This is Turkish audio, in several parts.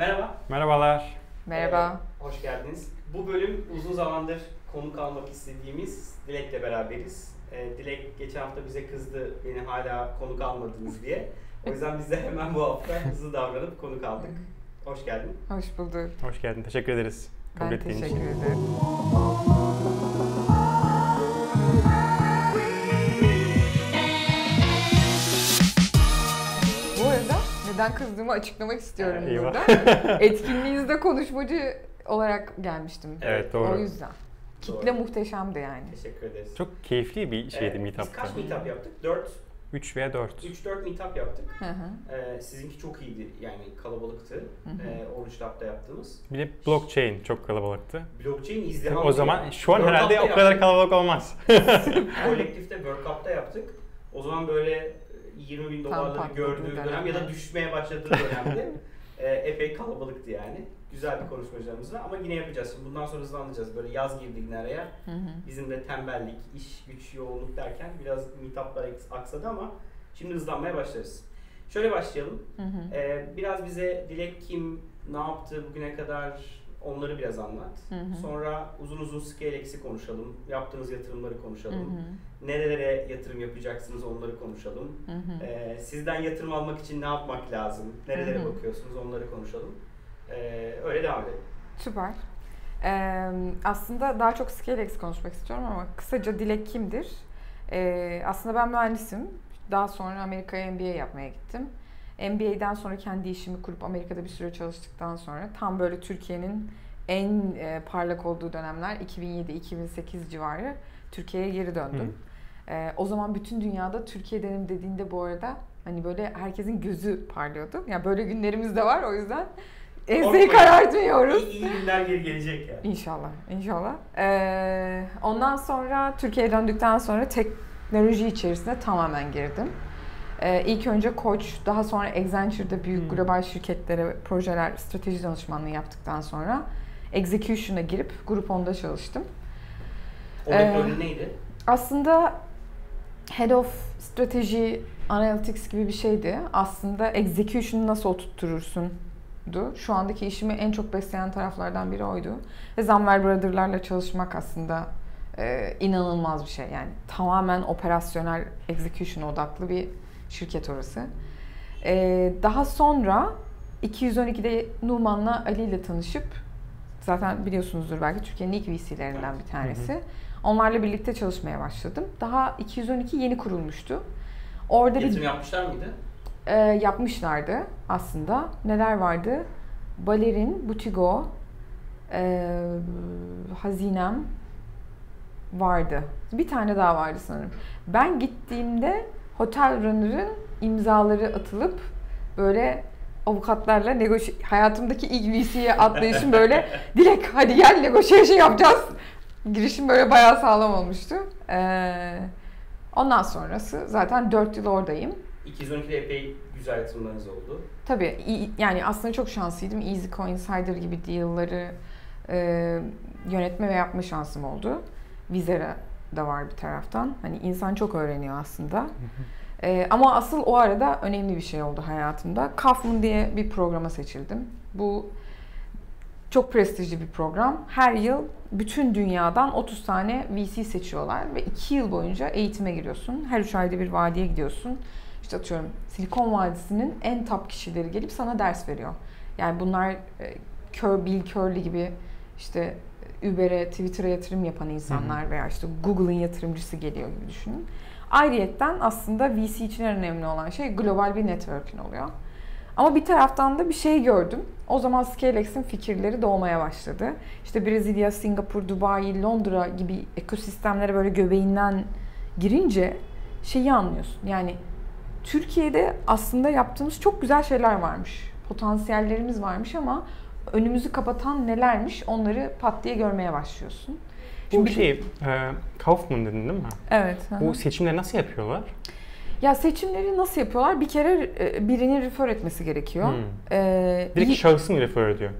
Merhaba. Merhabalar. Merhaba. Ee, hoş geldiniz. Bu bölüm uzun zamandır konuk almak istediğimiz Dilek'le beraberiz. Ee, Dilek geçen hafta bize kızdı beni hala konuk almadınız diye. O yüzden biz de hemen bu hafta hızlı davranıp konuk aldık. Hoş geldin. Hoş bulduk. Hoş geldin. Teşekkür ederiz. Kabul Ben teşekkür için. ederim. Neden kızdığımı açıklamak istiyorum Eyvah. burada. Etkinliğinizde konuşmacı olarak gelmiştim. Evet, doğru. O yüzden. Kitle muhteşemdi yani. Teşekkür ederiz. Çok keyifli bir şeydi Ee, Biz meetup'ta. kaç meetup yaptık? 4, 3 veya 4. 3-4 meetup yaptık. Hı hı. Ee, sizinki çok iyiydi yani kalabalıktı. Ee, Orange Lab'da yaptığımız. Bir de blockchain çok kalabalıktı. Blockchain izdihamı. o zaman şu an World herhalde o kadar yaptık. kalabalık olmaz. Kolektifte World Cup'ta yaptık. O zaman böyle 20 bin dolarları gördüğü dönem ya da düşmeye başladığı dönemde e, epey kalabalıktı yani. Güzel bir konuşmacılarımız var ama yine yapacağız. Şimdi bundan sonra hızlandıracağız. Böyle yaz girdik araya. Hı hı. Bizim de tembellik, iş, güç, yoğunluk derken biraz meetuplar aksadı ama şimdi hızlanmaya başlarız. Şöyle başlayalım. Hı hı. Ee, biraz bize Dilek kim, ne yaptı bugüne kadar onları biraz anlat. Hı hı. Sonra uzun uzun ScaleX'i konuşalım. Yaptığınız yatırımları Hı konuşalım. hı. Nerelere yatırım yapacaksınız onları konuşalım. Hı hı. Ee, sizden yatırım almak için ne yapmak lazım? Nerelere Hı hı. bakıyorsunuz onları konuşalım. Ee, öyle devam edelim. Süper. Ee, aslında daha çok ScaleX konuşmak istiyorum ama kısaca Dilek kimdir? Ee, aslında ben mühendisim. Daha sonra Amerika'ya MBA yapmaya gittim. MBA'den sonra kendi işimi kurup Amerika'da bir süre çalıştıktan sonra tam böyle Türkiye'nin en e, parlak olduğu dönemler 2007-2008 civarı Türkiye'ye geri döndüm. Ee, o zaman bütün dünyada Türkiye'denim dediğinde bu arada hani böyle herkesin gözü parlıyordu. Yani böyle günlerimiz de var o yüzden enseyi karartmıyoruz. İyi, iyi günler geri gelecek yani. İnşallah, inşallah. Ee, ondan sonra Türkiye'ye döndükten sonra teknoloji içerisine tamamen girdim. Ee, ilk önce Koç, daha sonra Accenture'da büyük Hmm. global şirketlere projeler, strateji danışmanlığı yaptıktan sonra Execution'a girip Grup 10'da çalıştım. Oradaki Ee, rolün neydi? Aslında Head of Strategy Analytics gibi bir şeydi. Aslında execution'ı nasıl oturturursun du. Şu andaki işimi en çok besleyen taraflardan biri oydu. Ve Zamver Brother'larla çalışmak aslında e, inanılmaz bir şey. Yani tamamen operasyonel execution odaklı bir şirket orası. E, daha sonra 212'de Numan'la Ali ile tanışıp zaten biliyorsunuzdur belki Türkiye'nin ilk VC'lerinden bir tanesi. Onlarla birlikte çalışmaya başladım. Daha 212 yeni kurulmuştu. Orada bir Yatırım yapmışlar mıydı? e, yapmışlardı aslında. Neler vardı? Balerin, Butigo, e, Hazinem vardı. Bir tane daha vardı sanırım. Ben gittiğimde Hotel Runner'ın imzaları atılıp böyle avukatlarla negoşi hayatımdaki ilk VC'ye atlayışım böyle Dilek hadi gel negoşiyasyon yapacağız. Girişim böyle bayağı sağlam olmuştu. Ee, ondan sonrası zaten 4 yıl oradayım. 212'de epey güzel yatırımlarınız oldu. Tabii yani aslında çok şanslıydım. EasyCo Insider gibi deal'ları e, yönetme ve yapma şansım oldu. Vizera da var bir taraftan. Hani insan çok öğreniyor aslında. E, ama asıl o arada önemli bir şey oldu hayatımda. Kaufman diye bir programa seçildim. Bu çok prestijli bir program. Her yıl bütün dünyadan 30 tane VC seçiyorlar ve 2 yıl boyunca eğitime giriyorsun. Her 3 ayda bir vadiye gidiyorsun. İşte atıyorum Silikon Vadisi'nin en top kişileri gelip sana ders veriyor. Yani bunlar e, Kör, Bill Curley gibi işte Uber'e, Twitter'a yatırım yapan insanlar veya işte Google'ın yatırımcısı geliyor gibi düşünün. Ayrıyetten aslında VC için en önemli olan şey global bir network'ün oluyor. Ama bir taraftan da bir şey gördüm. O zaman ScaleX'in fikirleri doğmaya başladı. İşte Brezilya, Singapur, Dubai, Londra gibi ekosistemlere böyle göbeğinden girince şeyi anlıyorsun. Yani Türkiye'de aslında yaptığımız çok güzel şeyler varmış. Potansiyellerimiz varmış ama önümüzü kapatan nelermiş onları pat diye görmeye başlıyorsun. Bu Şimdi- şey, e, Kaufman dedin değil mi? Evet. hı hı. Bu seçimleri nasıl yapıyorlar? Ya seçimleri nasıl yapıyorlar? Bir kere e, birini refer etmesi gerekiyor. Hmm. Ee, Direkt iyi- şahıs mı refer ediyor?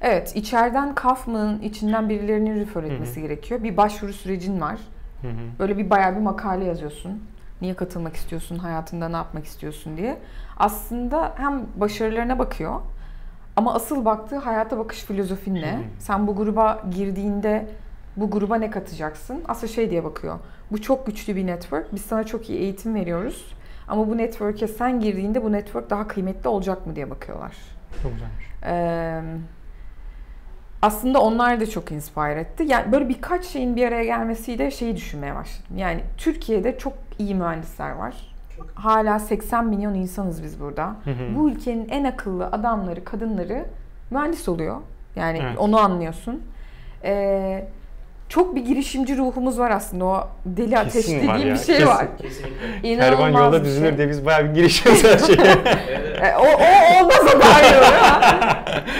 Evet, içeriden Kaufman'ın içinden birilerinin refer etmesi gerekiyor. Bir başvuru sürecin var. Hı hı. Böyle bir bayağı bir makale yazıyorsun. Niye katılmak istiyorsun, hayatında ne yapmak istiyorsun diye. Aslında hem başarılarına bakıyor Ama asıl baktığı hayata bakış filozofin ne? Hı. Sen bu gruba girdiğinde bu gruba ne katacaksın? Aslında şey diye bakıyor. Bu çok güçlü bir network. Biz sana çok iyi eğitim veriyoruz. Ama bu network'e sen girdiğinde bu network daha kıymetli olacak mı diye bakıyorlar. Çok güzelmiş. Ee, aslında onlar da çok inspire etti. Yani böyle birkaç şeyin bir araya gelmesiyle şeyi düşünmeye başladım. Yani Türkiye'de çok iyi mühendisler var. Hala 80 milyon insanız biz burada. Hı hı. Bu ülkenin en akıllı adamları, kadınları mühendis oluyor. Yani Evet. onu anlıyorsun. Ee, çok bir girişimci ruhumuz var aslında. O deli ateş Kesin dediğim ya, bir şey kesin. var. Kesinlikle. İnanılmaz Kervan yolda bir düzülür şey. diye biz bayağı bir girişiyoruz her şeye. Evet. E, o, o iyi olur ha.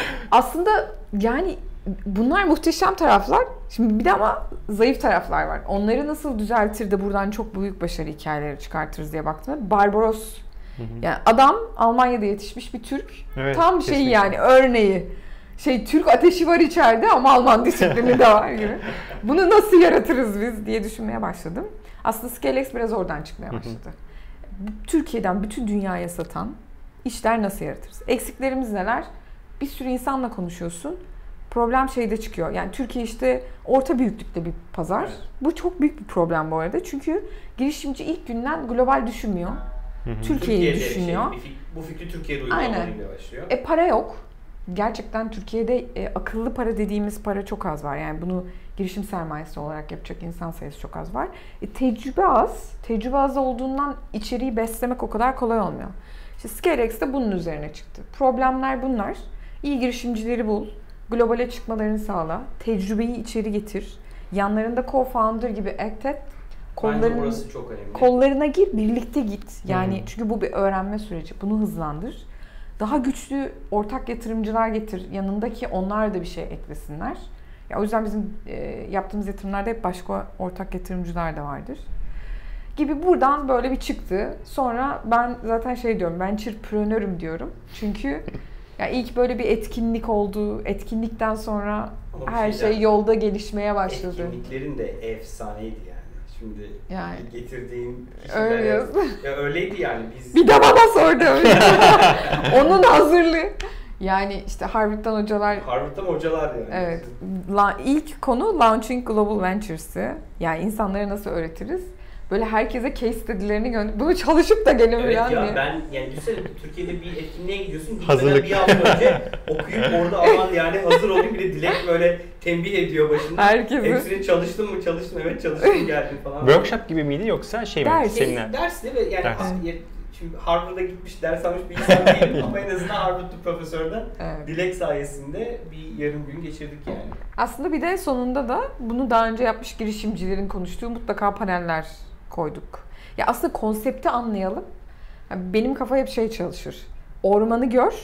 Aslında yani bunlar muhteşem taraflar. Şimdi bir de ama zayıf taraflar var. Onları nasıl düzeltir de buradan çok büyük başarı hikayeleri çıkartırız diye baktım. Barbaros. Hı hı. Yani adam Almanya'da yetişmiş bir Türk. Evet, Tam şey kesinlikle. yani örneği. Şey Türk ateşi var içeride ama Alman disiplini de var gibi. Bunu nasıl yaratırız biz diye düşünmeye başladım. Aslında Scalex biraz oradan çıkmaya Hı hı. başladı. Türkiye'den bütün dünyaya satan işler nasıl yaratırız? Eksiklerimiz neler? Bir sürü insanla konuşuyorsun. Problem şeyde çıkıyor. Yani Türkiye işte orta büyüklükte bir pazar. Evet. Bu çok büyük bir problem bu arada. Çünkü girişimci ilk günden global düşünmüyor. Türkiye'yi Türkiye'de düşünüyor. Şey, bu fikri Türkiye'de uygulamalıyla başlıyor. E para yok. Gerçekten Türkiye'de e, akıllı para dediğimiz para çok az var. Yani bunu girişim sermayesi olarak yapacak insan sayısı çok az var. E, tecrübe az. Tecrübe az olduğundan içeriği beslemek o kadar kolay olmuyor. İşte ScaleX de bunun üzerine çıktı. Problemler bunlar. İyi girişimcileri bul. Globale çıkmalarını sağla. Tecrübeyi içeri getir. Yanlarında co-founder gibi act et. Kolların, çok önemli. kollarına gir, birlikte git. Yani Hmm. çünkü bu bir öğrenme süreci. Bunu hızlandır. Daha güçlü ortak yatırımcılar getir. Yanındaki onlar da bir şey eklesinler. Ya o yüzden bizim e, yaptığımız yatırımlarda hep başka ortak yatırımcılar da vardır. Gibi buradan böyle bir çıktı. Sonra ben zaten şey diyorum, ben çırprenörüm diyorum. Çünkü ya ilk böyle bir etkinlik oldu. Etkinlikten sonra Ama her şey şey yolda gelişmeye başladı. Etkinliklerin de efsaneydi yani. Şimdi Yani. getirdiğin Öyle kişilere... diyorsun. Ya öyleydi yani biz... Bir de bana sordu öyle. Onun hazırlığı. Yani işte Harvard'dan hocalar Harvard'dan hocalar yani. Evet. La, ilk konu Launching Global Ventures'ı. Yani insanlara nasıl öğretiriz? Böyle herkese case study'lerini gönder. Bunu çalışıp da gelin Evet falan ya ben yani düşünsene Türkiye'de bir etkinliğe gidiyorsun. Hazırlık. bir hafta önce okuyup orada aman yani hazır olayım bir de Dilek böyle tembih ediyor başında. Herkesi. Hepsini çalıştın mı çalıştım evet çalıştım geldim falan. Workshop gibi miydi yoksa şey mi? Ders. Şey, Seminer. ders değil mi? Yani Ders. şimdi Harvard'a gitmiş ders almış bir insan değilim ama en azından Harvard'lı profesörden Evet. Dilek sayesinde bir yarım gün geçirdik yani. Aslında bir de sonunda da bunu daha önce yapmış girişimcilerin konuştuğu mutlaka paneller koyduk. Ya aslında konsepti anlayalım. Ya Benim kafa hep şey çalışır. Ormanı gör,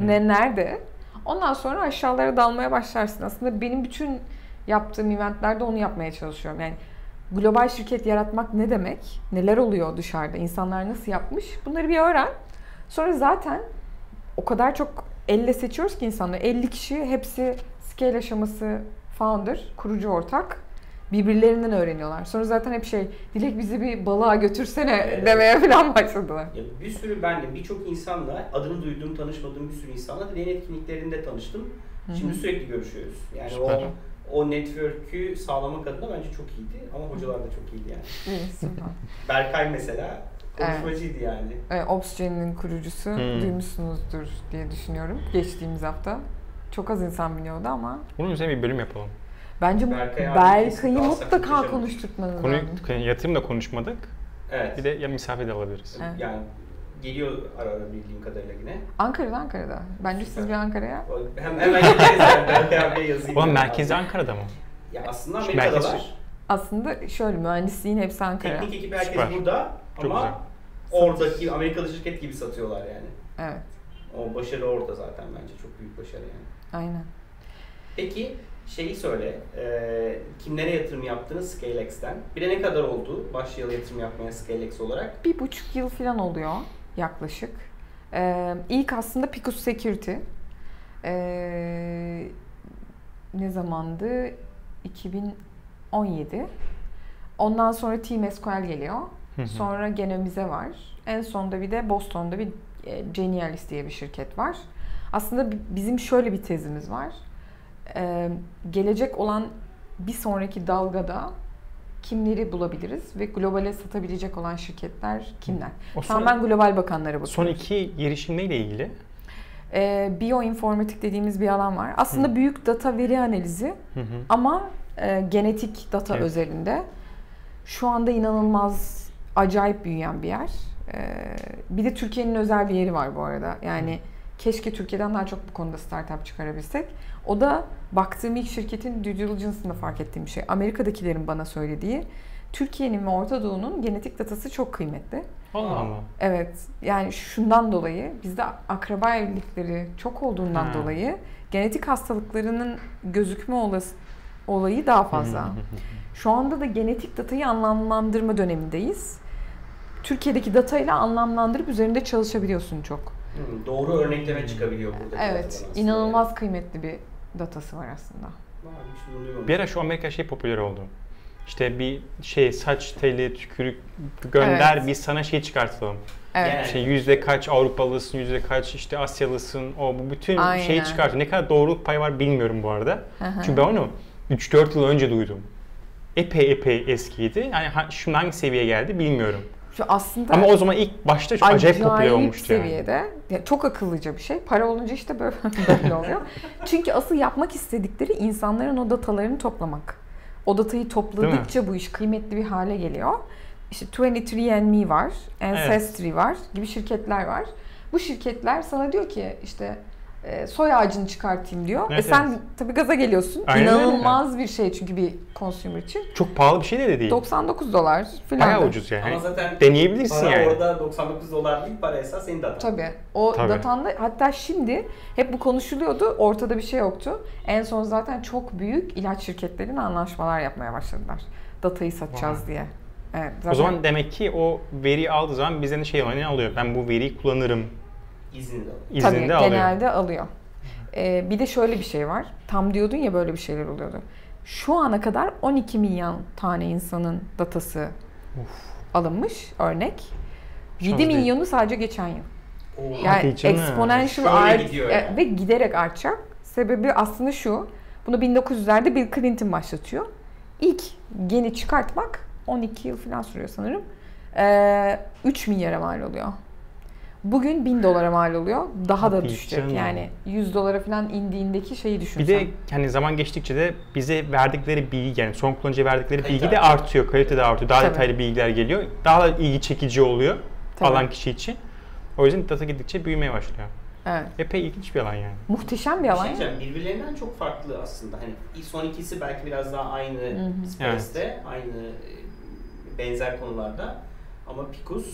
ne nerede. Ondan sonra aşağılara dalmaya başlarsın. Aslında benim bütün yaptığım eventlerde onu yapmaya çalışıyorum. Yani global şirket yaratmak ne demek? Neler oluyor dışarıda? İnsanlar nasıl yapmış? Bunları bir öğren. Sonra zaten o kadar çok elle seçiyoruz ki insanları. 50 kişi hepsi scale aşaması founder, kurucu ortak. Birbirlerinden öğreniyorlar. Sonra zaten hep şey, Dilek bizi bir balığa götürsene Evet. demeye falan başladılar. Ya bir sürü ben de birçok insanla adını duyduğum, tanışmadığım bir sürü insanla Dileğin etkinliklerinde tanıştım. Şimdi sürekli görüşüyoruz. Yani o Süper. o network'ü sağlamak adına bence çok iyiydi ama hocalar da çok iyiydi yani. İyi, süper. Berkay mesela konuşmacıydı yani. Evet, Opsgen'in kurucusu Hmm. duymuşsunuzdur diye düşünüyorum. Geçtiğimiz hafta. Çok az insan biliyordu ama Bunun üzerine bir bölüm yapalım. Bence Berkay Berkay'ı mutlaka muhteşem. konuşturtmanız Konuyu yatırım da konuşmadık. Evet. Bir de ya misafir de alabiliriz. Evet. Yani geliyor ara ara bildiğim kadarıyla yine. Ankara'da Ankara'da. Bence siz Süper. bir Ankara'ya. Hem, hemen gideriz yani Berkay abiye yazayım. Yani. merkezi Ankara'da mı? Ya aslında Merkez- Amerika'dalar. Aslında şöyle mühendisliğin hepsi Ankara. Teknik ekip herkes Süper. burada Çok ama güzel. oradaki Amerikalı şirket gibi satıyorlar yani. Evet. O başarı orada zaten bence çok büyük başarı yani. Aynen. Peki şeyi söyle, e, kimlere yatırım yaptınız ScaleX'ten? Bir de ne kadar oldu başlayalı yatırım yapmaya ScaleX olarak? Bir buçuk yıl falan oluyor yaklaşık. Ee, ilk aslında Picus Security. Ee, ne zamandı? 2017. Ondan sonra Team SQL geliyor. Sonra Genomize var. En sonda bir de Boston'da bir e, Genialis diye bir şirket var. Aslında bi- bizim şöyle bir tezimiz var. Ee, gelecek olan bir sonraki dalgada kimleri bulabiliriz ve globale satabilecek olan şirketler kimler? O son, Tamamen global bakanlara bakıyoruz. son iki girişim neyle ilgili? Ee, bioinformatik dediğimiz bir alan var. Aslında Hı. büyük data veri analizi Hı hı. ama e, genetik data Evet. özelinde. Şu anda inanılmaz acayip büyüyen bir yer. Ee, bir de Türkiye'nin özel bir yeri var bu arada. Yani keşke Türkiye'den daha çok bu konuda startup çıkarabilsek. O da baktığım ilk şirketin due diligence'ında fark ettiğim bir şey. Amerika'dakilerin bana söylediği Türkiye'nin ve Orta Doğu'nun genetik datası çok kıymetli. Allah Allah. Evet. Yani şundan dolayı bizde akraba evlilikleri çok olduğundan Ha. dolayı genetik hastalıklarının gözükme olası, olayı daha fazla. Şu anda da genetik datayı anlamlandırma dönemindeyiz. Türkiye'deki datayla anlamlandırıp üzerinde çalışabiliyorsun çok. Hı, doğru örnekleme çıkabiliyor burada. Evet. inanılmaz kıymetli bir datası var aslında. Bir ara şu Amerika şey popüler oldu. İşte bir şey saç teli tükürük gönder Evet. biz sana şey çıkartalım. Evet. Yani- İşte yüzde kaç Avrupalısın, yüzde kaç işte Asyalısın, o bu bütün Aynen. şeyi çıkartıyor. Ne kadar doğruluk payı var bilmiyorum bu arada. Çünkü ben onu 3-4 yıl önce duydum. Epey epey eskiydi. Yani şimdi hangi seviyeye geldi bilmiyorum. Şu aslında Ama o zaman ilk başta çok acayip popüler olmuştu yani. seviyede. Ya çok akıllıca bir şey. Para olunca işte böyle, böyle oluyor. Çünkü asıl yapmak istedikleri insanların o datalarını toplamak. O datayı topladıkça bu iş kıymetli bir hale geliyor. İşte 23andMe var, Ancestry var gibi şirketler var. Bu şirketler sana diyor ki işte e, soy ağacını çıkartayım diyor. Evet, e sen evet. tabii gaza geliyorsun. Aynen öyle. İnanılmaz bir şey çünkü bir consumer için. Çok pahalı bir şey de değil. 99 dolar filan. Bayağı da. ucuz yani. Ama zaten Deneyebilirsin para yani. orada 99 dolar değil para esas senin datan. Tabii. O Tabii. datanda hatta şimdi hep bu konuşuluyordu. Ortada bir şey yoktu. En son zaten çok büyük ilaç şirketlerinin anlaşmalar yapmaya başladılar. Datayı satacağız Vay. diye. Evet. O zaman demek ki o veriyi aldığı zaman bizden de şey alıyor? Ben bu veriyi kullanırım İzni de alıyor. iznini Tabii alıyor. genelde alıyor. Ee, bir de şöyle bir şey var. Tam diyordun ya böyle bir şeyler oluyordu. Şu ana kadar 12 milyon tane insanın datası alınmış örnek. 7 değil. milyonu sadece geçen yıl. Oo. Yani exponential art gidiyor e, yani. ve giderek artacak. Sebebi aslında şu. Bunu 1900'lerde Bill Clinton başlatıyor. İlk geni çıkartmak 12 yıl falan sürüyor sanırım. Ee, 3 milyara mal oluyor. Bugün 1000 dolara mal oluyor. Daha da düşecek. canım. Yani 100 dolara falan indiğindeki şeyi düşün Bir sen. de hani zaman geçtikçe de bize verdikleri bilgi yani son kullanıcıya verdikleri Kalite bilgi de artıyor. artıyor, kalite de artıyor. Daha Tabii. detaylı bilgiler geliyor. Daha da ilgi çekici oluyor Tabii. alan kişi için. O yüzden data gittikçe büyümeye başlıyor. Evet. Epey ilginç bir alan yani. Muhteşem bir Bir alan. şey ya. diyeceğim, birbirlerinden çok farklı aslında. Hani ilk son ikisi belki biraz daha aynı hı. space'te, aynı e, benzer konularda. Ama Picus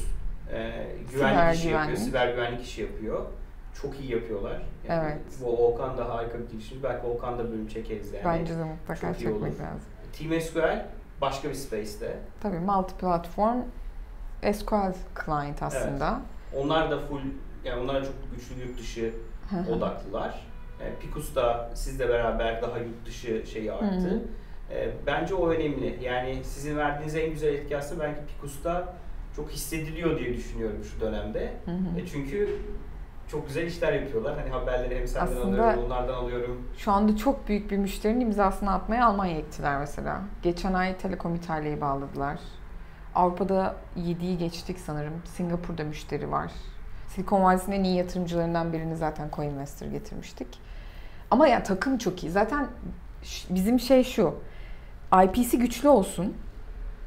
e, güvenlik Siber işi yapıyor, güvenlik. siber güvenlik işi yapıyor. Çok iyi yapıyorlar. Yani Evet. Vol- Volkan da harika bir girişim. Belki Volkan da bölüm çekeriz yani. Bence de mutlaka çok çekmek lazım. Team SQL başka bir space'te. Tabii multi platform SQL client aslında. Onlar da full, yani onlar çok güçlü yurt dışı odaklılar. E, Picus da sizle beraber daha yurt dışı şeyi arttı. Hı hı. E, bence o önemli. Yani sizin verdiğiniz en güzel etki aslında belki Picus'ta çok hissediliyor diye düşünüyorum şu dönemde. Hı hı. E, çünkü çok güzel işler yapıyorlar. Hani haberleri hem senden Aslında- alıyorum, onlardan alıyorum. Şu anda çok büyük bir müşterinin imzasını atmaya Almanya'ya gittiler mesela. Geçen ay Telekom İtalya'yı bağladılar. Avrupa'da 7'yi geçtik sanırım. Singapur'da müşteri var. Silikon Vadisi'nin en iyi yatırımcılarından birini zaten CoinVestor getirmiştik. Ama ya takım çok iyi. Zaten bizim şey şu. IP'si güçlü olsun.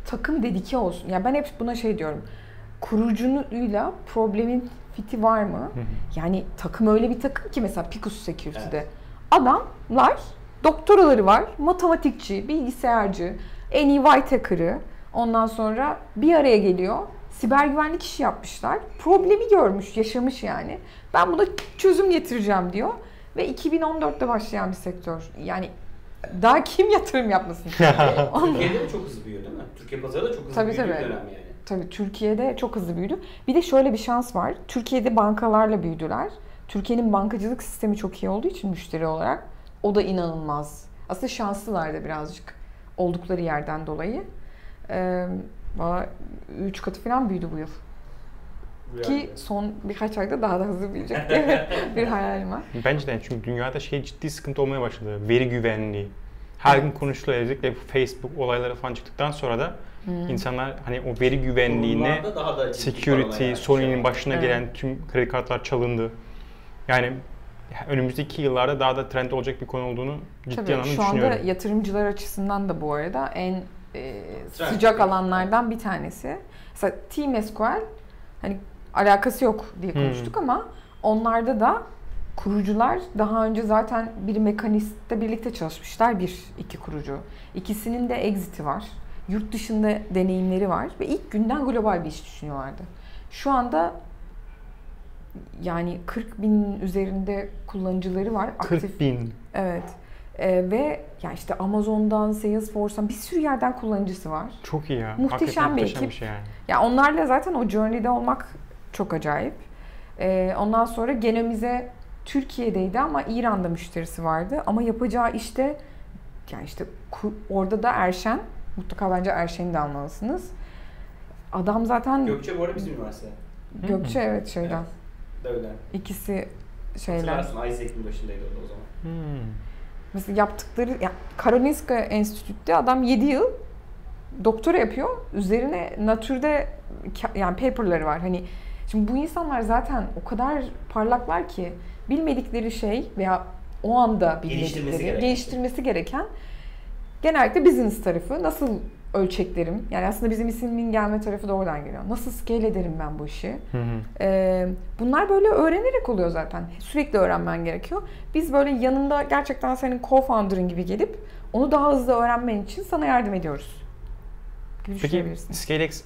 Takım dedike olsun. Ya ben hep buna şey diyorum. Kurucuyla problemin fiti var mı? Yani takım öyle bir takım ki mesela Picus Security'de. Adamlar doktoraları var, matematikçi, bilgisayarcı, en iyi white hacker'ı. Ondan sonra bir araya geliyor. Siber güvenlik işi yapmışlar. Problemi görmüş, yaşamış yani. Ben buna çözüm getireceğim diyor. Ve 2014'te başlayan bir sektör. Yani daha kim yatırım yapmasın? Türkiye'de de çok hızlı büyüyor değil mi? Türkiye pazarı da çok hızlı Tabii, büyüdüğü bir tabii. dönem yani. Tabii Türkiye'de çok hızlı büyüdü. Bir de şöyle bir şans var. Türkiye'de bankalarla büyüdüler. Türkiye'nin bankacılık sistemi çok iyi olduğu için müşteri olarak o da inanılmaz. Aslında şanslılar da birazcık oldukları yerden dolayı. Ee, valla 3 katı falan büyüdü bu yıl. Rüya Ki son birkaç ayda daha da hızlı büyüyecek diye bir hayalim var. Bence de çünkü dünyada şey ciddi sıkıntı olmaya başladı. Veri güvenliği. Her gün konuşuluyor özellikle bu Facebook olayları falan çıktıktan sonra da Hmm. insanlar hani o veri güvenliğine daha da security, paranoya Sony'nin başına Evet. gelen tüm kredi kartlar çalındı. Yani önümüzdeki yıllarda daha da trend olacak bir konu olduğunu ciddi Tabii anlamda şu anda düşünüyorum. yatırımcılar açısından da bu arada en e, Trend. sıcak alanlardan bir tanesi. Mesela Team SQL hani alakası yok diye Hmm. konuştuk ama onlarda da kurucular daha önce zaten bir mekanistte birlikte çalışmışlar. Bir, iki kurucu. İkisinin de exit'i var. Yurt dışında deneyimleri var ve ilk günden global bir iş düşünüyorlardı. Şu anda yani 40 bin üzerinde kullanıcıları var. 40 bin. Evet. Ee, ve ya işte Amazon'dan, Salesforce'dan bir sürü yerden kullanıcısı var. Çok iyi ya. Muhteşem Hakikaten bir muhteşem ekip. bir şey yani. Ya onlarla zaten o journey'de olmak çok acayip. Ee, ondan sonra Genomize Türkiye'deydi ama İran'da müşterisi vardı. Ama yapacağı işte yani işte orada da Erşen, mutlaka bence Erşen'i de almalısınız. Adam zaten Gökçe bu arada bizim üniversite. Gökçe evet şeyden. Evet. Öyle. İkisi şeyler. Hatırlarsın Isaac'in başındaydı o zaman. Hmm. Mesela yaptıkları, ya Karolinska Enstitü'de adam 7 yıl doktora yapıyor. Üzerine natürde yani paperları var. Hani şimdi bu insanlar zaten o kadar parlaklar ki bilmedikleri şey veya o anda bilmedikleri, gereken. geliştirmesi gereken genellikle business tarafı. Nasıl ölçeklerim? Yani aslında bizim ismin gelme tarafı da oradan geliyor. Nasıl scale ederim ben bu işi? Hı hı. Ee, bunlar böyle öğrenerek oluyor zaten. Sürekli öğrenmen gerekiyor. Biz böyle yanında gerçekten senin co-founder'ın gibi gelip onu daha hızlı öğrenmen için sana yardım ediyoruz. Gibi Peki. ScaleX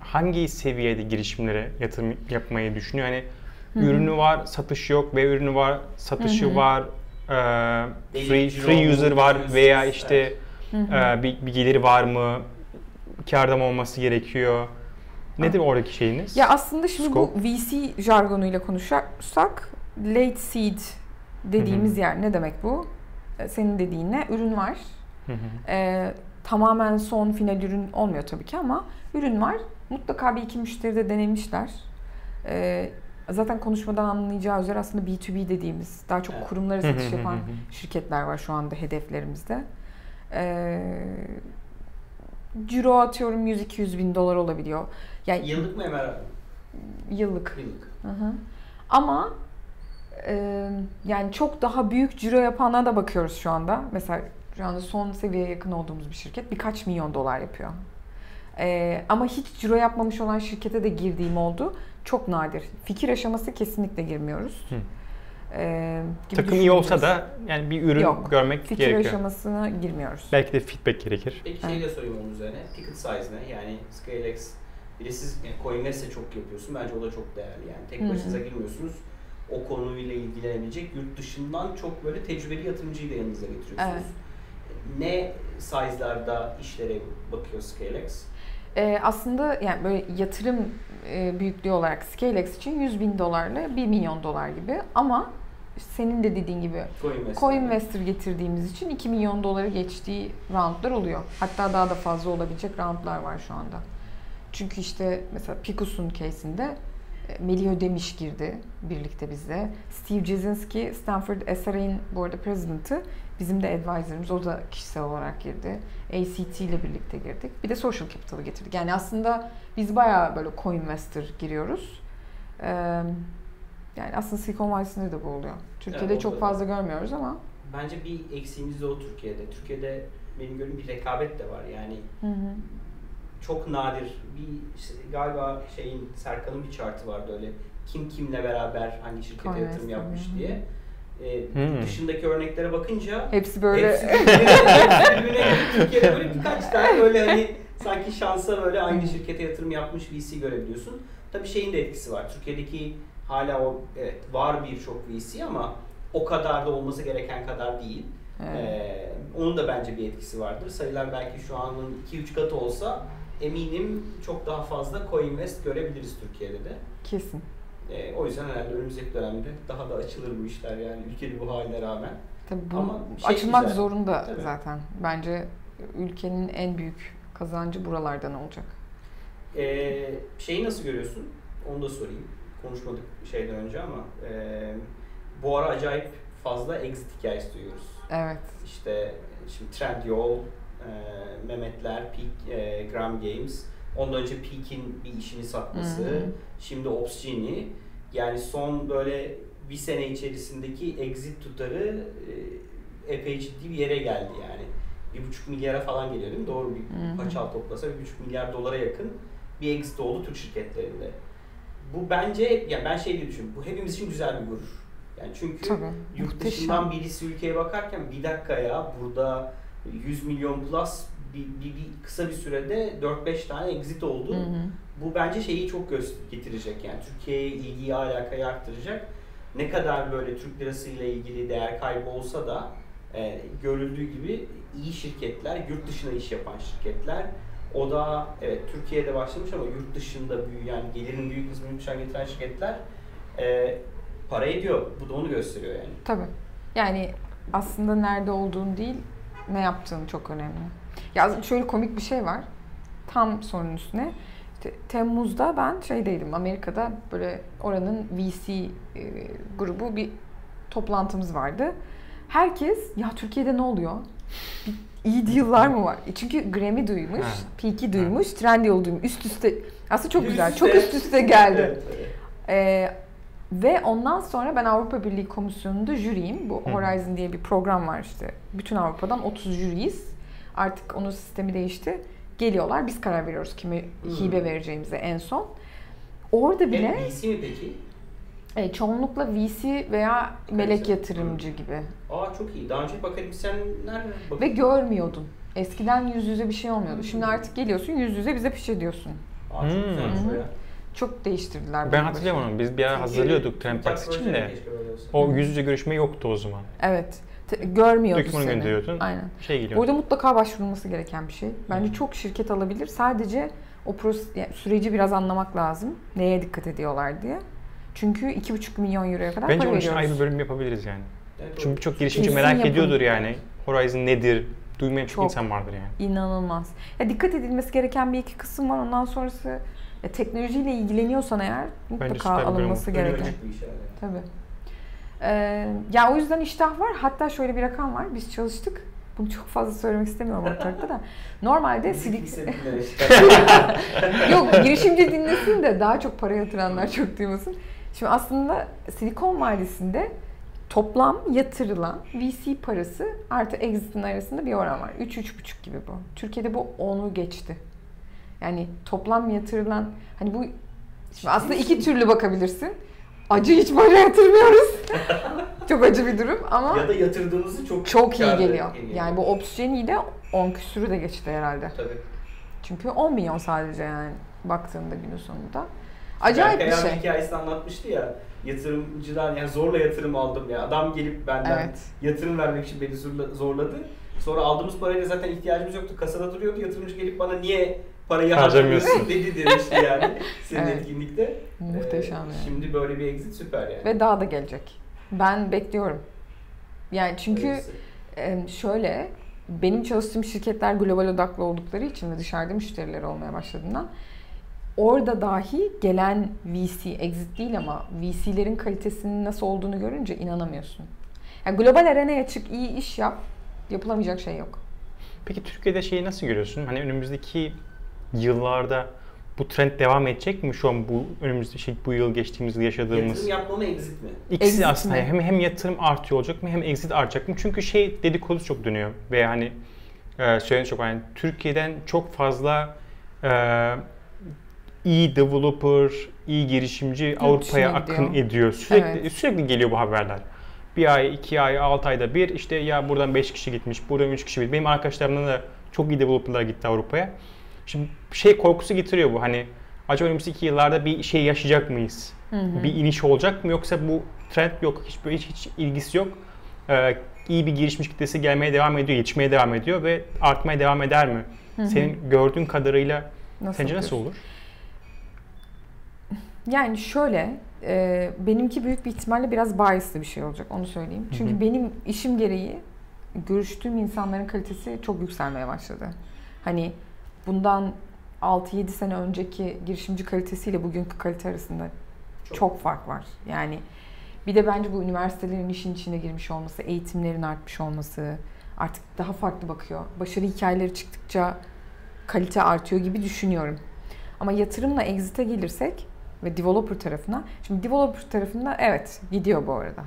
hangi seviyede girişimlere yatırım yapmayı düşünüyor? Hani hı. ürünü var, satışı yok ve ürünü var, satışı Hı hı. var, e, free, free user var veya işte e, bir, bir geliri var mı, kârda mı olması gerekiyor? Nedir oradaki şeyiniz? Ya aslında şimdi Scope. bu VC jargonuyla konuşursak late seed dediğimiz yer ne demek bu? Ee, Senin dediğinle ürün var. Hı hı. Ee, tamamen son final ürün olmuyor tabii ki ama ürün var. Mutlaka bir iki müşteri de denemişler. Ee, zaten konuşmadan anlayacağı üzere aslında B2B dediğimiz daha çok kurumlara satış yapan şirketler var şu anda hedeflerimizde. Ee, ciro atıyorum 100-200 bin dolar olabiliyor. Yani Yıllık mı Emel abi? yıllık. Yıllık. Hı hı. Ama e, yani çok daha büyük ciro yapanlara da bakıyoruz şu anda. Mesela şu anda son seviyeye yakın olduğumuz bir şirket birkaç milyon dolar yapıyor. E, ama hiç ciro yapmamış olan şirkete de girdiğim oldu. Çok nadir. Fikir aşaması kesinlikle girmiyoruz. Hı. E, gibi Takım iyi olsa da yani bir ürün Yok. görmek Fikir gerekiyor. aşamasına girmiyoruz. Belki de feedback gerekir. Peki şey de sorayım onun üzerine. Ticket size ne? Yani ScaleX bir de siz yani CoinLess'e çok yapıyorsun. Bence o da çok değerli. Yani tek Hı hı. başınıza girmiyorsunuz. O konuyla ilgilenebilecek yurt dışından çok böyle tecrübeli yatırımcıyı da yanınıza getiriyorsunuz. Evet. Ne size'larda işlere bakıyor ScaleX? E, aslında yani böyle yatırım e, büyüklüğü olarak ScaleX için 100 bin dolarla 1 milyon dolar gibi ama senin de dediğin gibi CoinVest. Co-investor getirdiğimiz için 2 milyon doları geçtiği roundlar oluyor. Hatta daha da fazla olabilecek roundlar var şu anda. Çünkü işte mesela Picus'un case'inde e, Melih Ödemiş girdi birlikte bizle. Steve Jasinski, Stanford SRA'in bu arada president'ı bizim de advisor'ımız. O da kişisel olarak girdi. ACT ile birlikte girdik. Bir de Social Capital'ı getirdik. Yani aslında biz bayağı böyle co-investor giriyoruz. Ee, yani aslında Silicon Vadisi'nde de bu oluyor. Türkiye'de Evet, çok fazla görmüyoruz ama. Bence bir eksiğimiz de o Türkiye'de. Türkiye'de benim gördüğüm bir rekabet de var. Yani Hı hı. çok nadir bir işte galiba şeyin Serkan'ın bir chartı vardı öyle. Kim kimle beraber hangi şirkete yatırım yapmış hı hı. diye. Ee, Hmm. Dışındaki örneklere bakınca Hepsi böyle hepsi birbirine, hepsi birbirine Türkiye'de böyle birkaç tane böyle hani sanki şansa böyle aynı şirkete yatırım yapmış VC görebiliyorsun. Tabii şeyin de etkisi var. Türkiye'deki hala o evet var birçok VC ama o kadar da olması gereken kadar değil. Evet. Ee, onun da bence bir etkisi vardır. Sayılar belki şu anın 2-3 katı olsa eminim çok daha fazla co-invest görebiliriz Türkiye'de de. kesin. Ee, o yüzden herhalde önümüzdeki dönemde daha da açılır bu işler yani ülkenin bu haline rağmen. Tabii bu Ama şey açılmak güzel. zorunda Tabii. zaten. Bence ülkenin en büyük kazancı buralardan olacak. Ee, şeyi nasıl görüyorsun? Onu da sorayım. Konuşmadık şeyden önce ama e, bu ara acayip fazla exit hikayesi duyuyoruz. Evet. İşte şimdi Trendyol, e, Mehmetler, Peak, e, Gram Games. Ondan önce Peak'in bir işini satması. Hı hı. Şimdi Opsgenie. Yani son böyle bir sene içerisindeki exit tutarı e, epey ciddi bir yere geldi yani. Bir buçuk milyara falan geliyor değil mi? Doğru bir paçal toplasa bir buçuk milyar dolara yakın bir exit oldu Türk şirketlerinde. Bu bence, yani ben şey diye düşünüyorum, bu hepimiz için güzel bir gurur. Yani çünkü Tabii. yurt Muhteşem. dışından birisi ülkeye bakarken bir dakika ya burada 100 milyon plus bir, bir, bir kısa bir sürede 4-5 tane exit oldu. Hı hı. Bu bence şeyi çok getirecek yani Türkiye'ye ilgiyi alakayı arttıracak. Ne kadar böyle Türk lirası ile ilgili değer kaybı olsa da e, görüldüğü gibi iyi şirketler, yurt dışına iş yapan şirketler o da evet Türkiye'de başlamış ama yurt dışında büyüyen, gelirin büyük kısmını yurt dışına getiren şirketler e, para ediyor. Bu da onu gösteriyor yani. Tabii. Yani aslında nerede olduğun değil, ne yaptığın çok önemli. Ya şöyle komik bir şey var. Tam sorunun üstüne. İşte Temmuz'da ben şeydeydim, Amerika'da böyle oranın VC e, grubu bir toplantımız vardı. Herkes ya Türkiye'de ne oluyor? Bir iyi deal'lar mı var? E Çünkü Grammy duymuş, Ha. Peak'i duymuş, Trendyol duymuş. Üst üste aslında çok güzel, Üst çok üste. üst üste geldi. Evet, evet. Ee, ve ondan sonra ben Avrupa Birliği Komisyonu'nda jüriyim. Bu. Horizon diye bir program var işte. Bütün Avrupa'dan 30 jüriyiz. Artık onun sistemi değişti. Geliyorlar biz karar veriyoruz kime Hmm. hibe vereceğimize en son. Orada bile Hep VC mi peki? e, çoğunlukla VC veya melek yatırımcı gibi. Aa çok iyi. Daha önce akademisyenler bak- Ve görmüyordun. Eskiden yüz yüze bir şey olmuyordu. Şimdi artık geliyorsun yüz yüze bize piş ediyorsun. Aa, çok Hmm. güzelmiş o ya. Çok değiştirdiler. Ben hatırlıyorum onu. Biz bir ara hazırlıyorduk Trendbox Türkiye için de. O yüz yüze görüşme yoktu o zaman. Evet. Te- görmüyordu Dokümanı seni. gönderiyordun. Aynen. Şey geliyor. Burada mutlaka başvurulması gereken bir şey. Bence çok şirket alabilir. Sadece o proses- yani süreci biraz anlamak lazım. Neye dikkat ediyorlar diye. Çünkü 2,5 milyon euroya kadar Bence para onun için veriyoruz. ayrı bir bölüm yapabiliriz yani. Evet, Çünkü birçok girişimci Kesin merak yapın. ediyordur yani. Horizon nedir? Duymayan çok, Çok. insan vardır yani. İnanılmaz. Ya dikkat edilmesi gereken bir iki kısım var. Ondan sonrası ya teknolojiyle ilgileniyorsan eğer mutlaka süper bir bölüm. alınması Önü gereken. açık bir iş yani. Tabii. Ee, ya o yüzden iştah var. Hatta şöyle bir rakam var. Biz çalıştık. Bunu çok fazla söylemek istemiyorum ortalıkta da. Normalde silik... Yok girişimci dinlesin de daha çok para yatıranlar çok duymasın. Şimdi aslında Silikon Vadisi'nde toplam yatırılan VC parası artı exit'in arasında bir oran var. 3-3,5 gibi bu. Türkiye'de bu 10'u geçti. Yani toplam yatırılan hani bu şimdi aslında iki türlü bakabilirsin. Acı hiç para yatırmıyoruz. çok acı bir durum ama ya da yatırdığınızı çok çok iyi geliyor. Yani bu opsiyonu de 10 küsürü de geçti herhalde. Tabii. Çünkü 10 milyon sadece yani baktığında günün sonunda. Acayip bir Berkay şey. hikayesini anlatmıştı ya. Yatırımcıdan yani zorla yatırım aldım ya. Adam gelip benden Evet. yatırım vermek için beni zorla- zorladı. Sonra aldığımız parayla zaten ihtiyacımız yoktu. Kasada duruyordu. Yatırımcı gelip bana niye parayı Harcamıyorsun?" dedi demişti yani. Senin Evet. etkinlikte. Muhteşem Ee, yani. Şimdi böyle bir exit süper yani. Ve daha da gelecek. Ben bekliyorum. Yani çünkü e, şöyle benim çalıştığım şirketler global odaklı oldukları için ve dışarıda müşterileri olmaya başladığından orada dahi gelen VC, exit değil ama VC'lerin kalitesinin nasıl olduğunu görünce inanamıyorsun. Yani global arenaya çık, iyi iş yap, yapılamayacak şey yok. Peki Türkiye'de şeyi nasıl görüyorsun? Hani önümüzdeki yıllarda bu trend devam edecek mi şu an bu önümüzde şey bu yıl geçtiğimiz yıl yaşadığımız? Yatırım yapma mı exit mi? İkisi Exit aslında mi? hem hem yatırım artıyor olacak mı hem exit artacak mı? Çünkü şey dedikodu çok dönüyor ve hani e, söylen çok hani Türkiye'den çok fazla e, iyi developer, iyi girişimci Avrupa'ya akın ediyor. Sürekli Evet. sürekli geliyor bu haberler. Bir ay, iki ay, altı ayda bir işte ya buradan beş kişi gitmiş, buradan üç kişi gitmiş. Benim arkadaşlarımdan da çok iyi developerlar gitti Avrupa'ya. Şimdi şey korkusu getiriyor bu hani acaba önümüzdeki yıllarda bir şey yaşayacak mıyız? Bir iniş olacak mı yoksa bu trend yok hiç böyle hiç, hiç ilgisi yok. Ee, iyi bir girişmiş kitlesi gelmeye devam ediyor, yetişmeye devam ediyor ve artmaya devam eder mi? Senin gördüğün kadarıyla Nasıl sence nasıl olur? Yani şöyle, e, benimki büyük bir ihtimalle biraz biaslı bir şey olacak, onu söyleyeyim. Çünkü Hı hı. benim işim gereği görüştüğüm insanların kalitesi çok yükselmeye başladı. Hani bundan 6-7 sene önceki girişimci kalitesiyle bugünkü kalite arasında çok. çok fark var. Yani bir de bence bu üniversitelerin işin içine girmiş olması, eğitimlerin artmış olması artık daha farklı bakıyor. Başarı hikayeleri çıktıkça kalite artıyor gibi düşünüyorum. Ama yatırımla exit'e gelirsek ve developer tarafına. Şimdi developer tarafında evet gidiyor bu arada.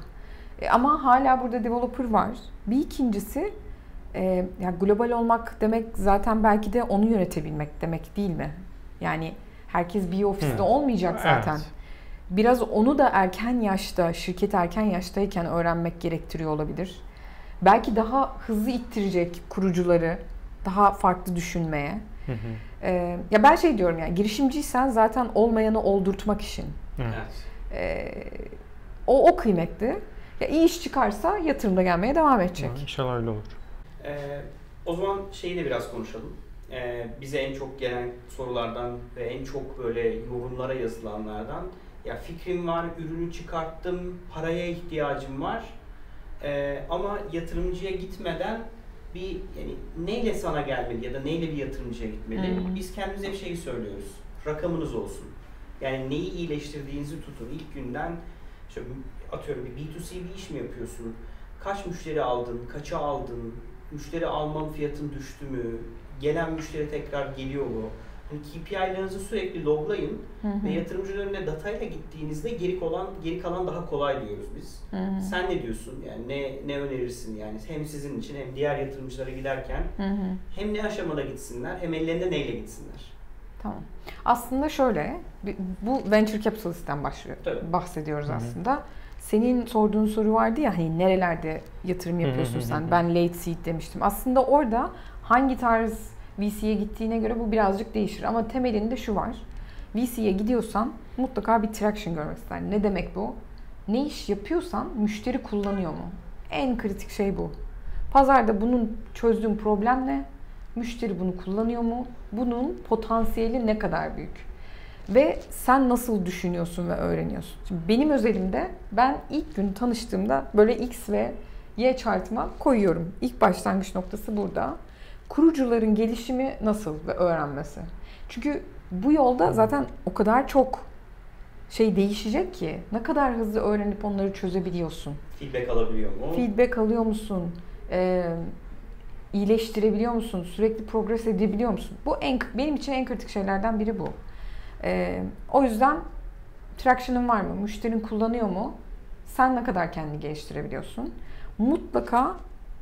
E, ama hala burada developer var. Bir ikincisi e, yani global olmak demek zaten belki de onu yönetebilmek demek değil mi? Yani herkes bir ofiste Hı. olmayacak zaten. Evet. Biraz onu da erken yaşta, şirket erken yaştayken öğrenmek gerektiriyor olabilir. Belki daha hızlı ittirecek kurucuları daha farklı düşünmeye. Hı hı. Ee, ya ben şey diyorum yani girişimciysen zaten olmayanı oldurtmak işin. Evet. Ee, o o kıymetli. Ya iyi iş çıkarsa yatırımda gelmeye devam edecek. İnşallah öyle olur. Ee, o zaman şeyi de biraz konuşalım. Ee, bize en çok gelen sorulardan ve en çok böyle yorumlara yazılanlardan ya fikrim var, ürünü çıkarttım, paraya ihtiyacım var. Ee, ama yatırımcıya gitmeden bir yani neyle sana gelmeli ya da neyle bir yatırımcıya gitmeli? Hmm. Biz kendimize bir şey söylüyoruz. Rakamınız olsun. Yani neyi iyileştirdiğinizi tutun. İlk günden işte atıyorum bir B2C bir iş mi yapıyorsun? Kaç müşteri aldın? Kaça aldın? Müşteri alman fiyatın düştü mü? Gelen müşteri tekrar geliyor mu? Hani KPI'lerinizi sürekli loglayın hı hı. ve yatırımcının önüne datayla gittiğinizde geri kalan geri kalan daha kolay diyoruz biz. Hı hı. Sen ne diyorsun? Yani ne ne önerirsin yani hem sizin için hem diğer yatırımcılara giderken hı hı. hem ne aşamada gitsinler hem ellerinde neyle gitsinler? Tamam. Aslında şöyle, bu venture capitalist'ten başlıyor. Tabii. Bahsediyoruz Hı-hı. aslında. Senin sorduğun soru vardı ya hani nerelerde yatırım yapıyorsun sen? Ben late seed demiştim. Aslında orada hangi tarz VC'ye gittiğine göre bu birazcık değişir. Ama temelinde şu var. VC'ye gidiyorsan mutlaka bir traction görmek ister. Ne demek bu? Ne iş yapıyorsan müşteri kullanıyor mu? En kritik şey bu. Pazarda bunun çözdüğün problem ne? Müşteri bunu kullanıyor mu? Bunun potansiyeli ne kadar büyük? Ve sen nasıl düşünüyorsun ve öğreniyorsun? Şimdi benim özelimde ben ilk gün tanıştığımda böyle X ve Y chartıma koyuyorum. İlk başlangıç noktası burada. Kurucuların gelişimi nasıl ve öğrenmesi. Çünkü bu yolda zaten o kadar çok şey değişecek ki ne kadar hızlı öğrenip onları çözebiliyorsun. Feedback alabiliyor mu? Feedback alıyor musun? Ee, iyileştirebiliyor musun? Sürekli progres edebiliyor musun? Bu en benim için en kritik şeylerden biri bu. Ee, o yüzden traction'ın var mı? Müşterin kullanıyor mu? Sen ne kadar kendini geliştirebiliyorsun? Mutlaka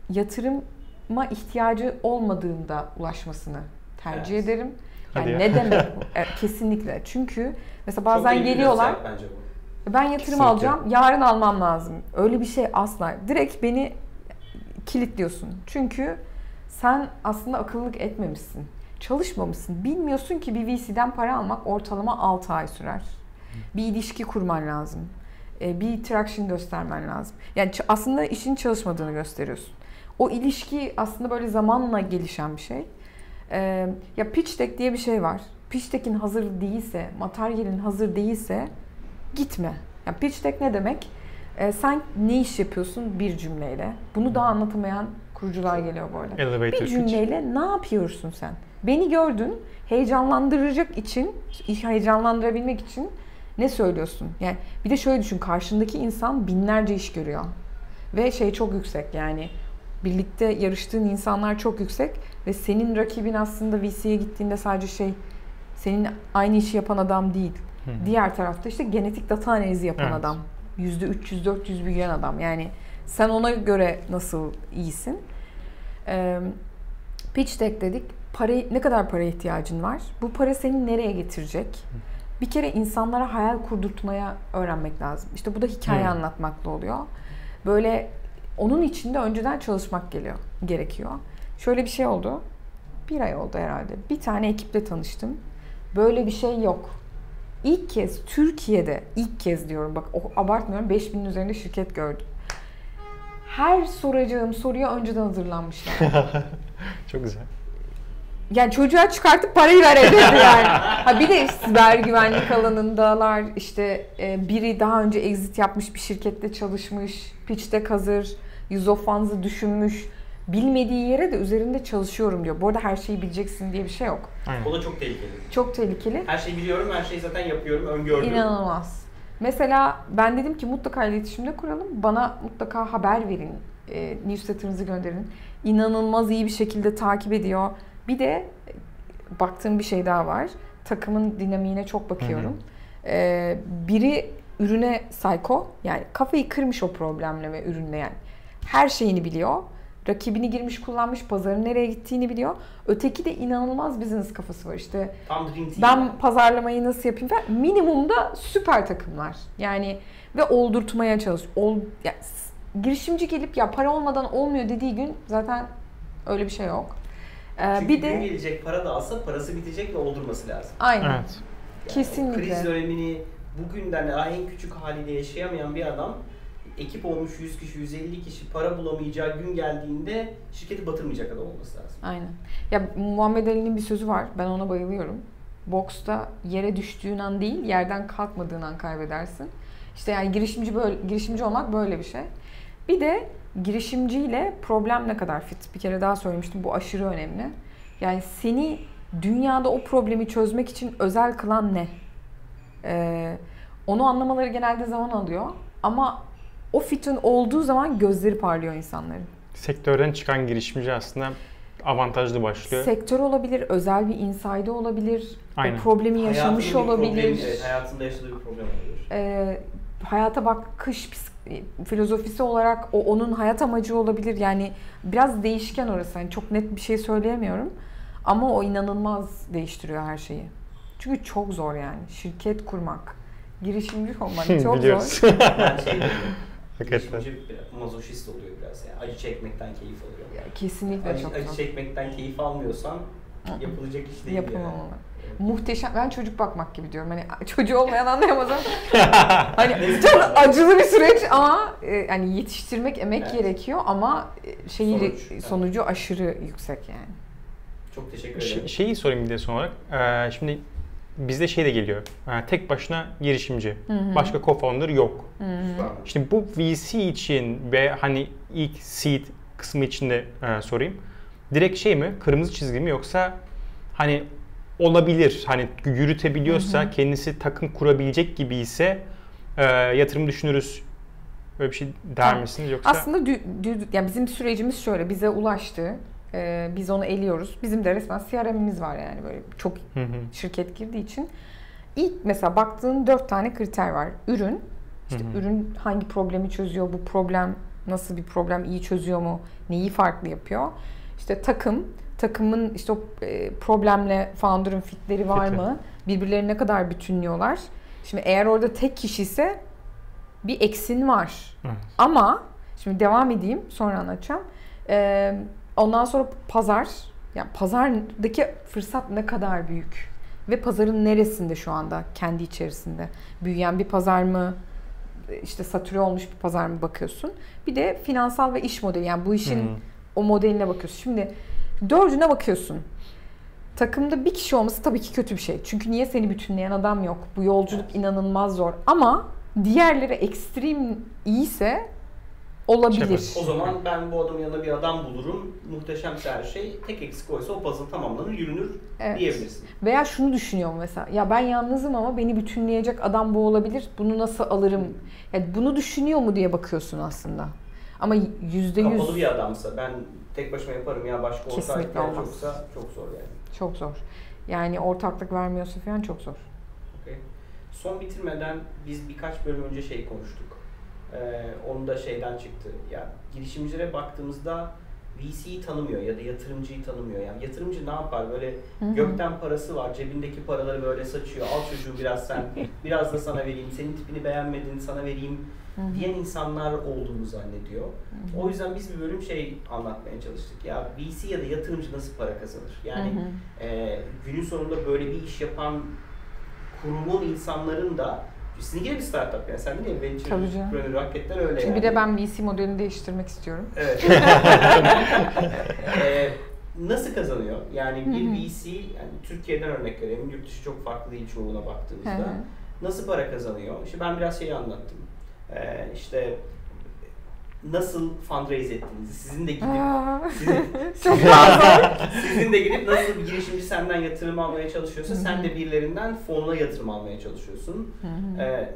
yatırıma ihtiyacı olmadığında ulaşmasını tercih evet. ederim. Yani ne demek bu? Evet, kesinlikle. Çünkü mesela bazen Çok geliyorlar. Bence bu. Ben yatırım Kesinlikle. alacağım. Yarın almam lazım. Öyle bir şey asla. Direkt beni kilitliyorsun. Çünkü sen aslında akıllılık etmemişsin. Çalışmamışsın. Bilmiyorsun ki bir VC'den para almak ortalama 6 ay sürer. Bir ilişki kurman lazım. E, bir traction göstermen lazım. Yani aslında işin çalışmadığını gösteriyorsun. O ilişki aslında böyle zamanla gelişen bir şey. E, ya pitch deck diye bir şey var. Pitch deck'in hazır değilse, materyalin hazır değilse gitme. Yani pitch deck ne demek? E, sen ne iş yapıyorsun bir cümleyle. Bunu da anlatamayan kurucular geliyor bu arada. Elevator bir cümleyle pitch. ne yapıyorsun sen? Beni gördün, heyecanlandıracak için, heyecanlandırabilmek için ne söylüyorsun? Yani bir de şöyle düşün, karşındaki insan binlerce iş görüyor. Ve şey çok yüksek yani birlikte yarıştığın insanlar çok yüksek ve senin rakibin aslında VC'ye gittiğinde sadece şey senin aynı işi yapan adam değil. Hı. Diğer tarafta işte genetik data analizi yapan evet. adam. %300-400 büyüyen adam. Yani sen ona göre nasıl iyisin? Ee, pitch deck dedik. Para, ne kadar para ihtiyacın var? Bu para seni nereye getirecek? Bir kere insanlara hayal kurdurtmaya öğrenmek lazım. İşte bu da hikaye hmm. anlatmakla oluyor. Böyle onun için de önceden çalışmak geliyor, gerekiyor. Şöyle bir şey oldu. Bir ay oldu herhalde. Bir tane ekiple tanıştım. Böyle bir şey yok. İlk kez Türkiye'de, ilk kez diyorum bak abartmıyorum 5000'in üzerinde şirket gördüm her soracağım soruya önceden hazırlanmışlar. Çok güzel. Yani çocuğa çıkartıp parayı ver yani. ha bir de siber güvenlik alanındalar. İşte e, biri daha önce exit yapmış bir şirkette çalışmış. Pitch'te hazır. Use of funds'ı düşünmüş. bilmediği yere de üzerinde çalışıyorum diyor. Bu arada her şeyi bileceksin diye bir şey yok. Aynen. O da çok tehlikeli. Çok tehlikeli. Her şeyi biliyorum, her şeyi zaten yapıyorum, öngördüm. İnanılmaz. Mesela ben dedim ki mutlaka iletişimde kuralım. Bana mutlaka haber verin. E, newsletter'ınızı gönderin. İnanılmaz iyi bir şekilde takip ediyor. Bir de e, baktığım bir şey daha var. Takımın dinamiğine çok bakıyorum. E, biri ürüne psycho. Yani kafayı kırmış o problemle ve ürünle yani. Her şeyini biliyor. Rakibini girmiş kullanmış, pazarın nereye gittiğini biliyor. Öteki de inanılmaz business kafası var işte. Tam. Ben pazarlamayı nasıl yapayım falan. Minimumda süper takımlar. Yani ve oldurtmaya çalış. Ol, ya, s- girişimci gelip ya para olmadan olmuyor dediği gün zaten öyle bir şey yok. Ee, Çünkü bir gün de gelecek, para da alsa parası bitecek ve oldurması lazım. aynen. Evet. Yani Kesinlikle. Kriz dönemini bugünden daha en küçük haliyle yaşayamayan bir adam ekip olmuş 100 kişi, 150 kişi para bulamayacağı gün geldiğinde şirketi batırmayacak adam olması lazım. Aynen. Ya Muhammed Ali'nin bir sözü var. Ben ona bayılıyorum. Boksta yere düştüğün an değil, yerden kalkmadığın an kaybedersin. İşte yani girişimci böyle girişimci olmak böyle bir şey. Bir de girişimciyle problem ne kadar fit? Bir kere daha söylemiştim. Bu aşırı önemli. Yani seni dünyada o problemi çözmek için özel kılan ne? Ee, onu anlamaları genelde zaman alıyor. Ama o fitin olduğu zaman gözleri parlıyor insanların. Sektörden çıkan girişimci aslında avantajlı başlıyor. Sektör olabilir, özel bir insayda olabilir, o Aynen. problemi yaşamış Hayatının bir olabilir. problemi, evet, hayatında yaşadığı bir problem olabilir. Ee, hayata bakış psik- filozofisi olarak o onun hayat amacı olabilir. Yani biraz değişken orası. Yani çok net bir şey söyleyemiyorum. Ama o inanılmaz değiştiriyor her şeyi. Çünkü çok zor yani. Şirket kurmak, girişimci olmak çok zor. Biliyoruz. Ben şey diyorum, Hakikaten. mazoşist oluyor biraz yani. Acı çekmekten keyif alıyor. Ya kesinlikle Acı, çok acı zor. çekmekten keyif almıyorsan yapılacak iş değil Yapamamalı. yani. Evet. Muhteşem. Ben çocuk bakmak gibi diyorum. Hani çocuğu olmayan anlayamaz ama. hani çok acılı bir süreç ama e, yani yetiştirmek emek Evet. gerekiyor ama e, şeyi Sonuç, evet. sonucu aşırı yüksek yani. Çok teşekkür Şey- ederim. şeyi sorayım bir de son olarak. Ee, şimdi bizde şey de geliyor. Ee, tek başına girişimci. Başka co-founder yok. Süper. Şimdi bu VC için ve hani ilk seed kısmı için de e, sorayım. Direkt şey mi? Kırmızı çizgi mi yoksa hani olabilir. Hani yürütebiliyorsa, kendisi takım kurabilecek gibi ise e, yatırım düşünürüz. Böyle bir şey der Tamam. misiniz yoksa? Aslında dü, dü- yani bizim sürecimiz şöyle bize ulaştı. Ee, biz onu eliyoruz. Bizim de resmen CRM'imiz var yani böyle çok Hı hı. şirket girdiği için. İlk mesela baktığın dört tane kriter var. Ürün, işte Hı hı. ürün hangi problemi çözüyor, bu problem nasıl bir problem iyi çözüyor mu, neyi farklı yapıyor. İşte takım, takımın işte o e, problemle founder'ın fitleri var Fiti. mı, birbirlerini ne kadar bütünlüyorlar. Şimdi eğer orada tek kişi ise bir eksin var. Evet. Ama şimdi devam edeyim sonra anlatacağım. Ee, ondan sonra pazar. Yani pazardaki fırsat ne kadar büyük ve pazarın neresinde şu anda kendi içerisinde büyüyen bir pazar mı işte satüre olmuş bir pazar mı bakıyorsun. Bir de finansal ve iş modeli yani bu işin Hı. o modeline bakıyorsun. Şimdi dördüne bakıyorsun. Takımda bir kişi olması tabii ki kötü bir şey. Çünkü niye seni bütünleyen adam yok? Bu yolculuk Evet. inanılmaz zor. Ama diğerleri ekstrem iyiyse olabilir. Şey O zaman ben bu adamın yanına bir adam bulurum. Muhteşemse her şey. Tek eksik oysa o puzzle tamamlanır, yürünür Evet. diyebilirsin. Veya şunu düşünüyorum mesela. Ya ben yalnızım ama beni bütünleyecek adam bu olabilir. Bunu nasıl alırım? Yani bunu düşünüyor mu diye bakıyorsun aslında. Ama yüzde Kapalı yüz bir adamsa ben tek başıma yaparım ya başka ortak olmaz. yoksa çok zor yani. çok zor. Yani ortaklık vermiyorsa falan çok zor. Okey. Son bitirmeden biz birkaç bölüm önce şey konuştuk. Ee, onu da şeyden çıktı. Ya girişimcilere baktığımızda VC'yi tanımıyor ya da yatırımcıyı tanımıyor. Yani yatırımcı ne yapar? Böyle gökten parası var, cebindeki paraları böyle saçıyor. Al çocuğu biraz sen, biraz da sana vereyim. Senin tipini beğenmedin, sana vereyim diyen insanlar olduğunu zannediyor. O yüzden biz bir bölüm şey anlatmaya çalıştık. Ya VC ya da yatırımcı nasıl para kazanır? Yani e, günün sonunda böyle bir iş yapan kurumun insanların da sizinki bir startup yani sen de değil mi? Venture hakikaten öyle Çünkü yani. bir de ben VC modelini değiştirmek istiyorum. Evet. Ee, nasıl kazanıyor? Yani bir VC, yani Türkiye'den örnek verelim, yurt dışı çok farklı değil çoğuna baktığımızda. hı. Nasıl para kazanıyor? İşte ben biraz şeyi anlattım. Ee, işte nasıl fundraise ettiğinizi, sizin de gidip sizin, sizin- de gidip nasıl bir girişimci senden yatırım almaya çalışıyorsa sen de birilerinden fonla yatırım almaya çalışıyorsun. Ee,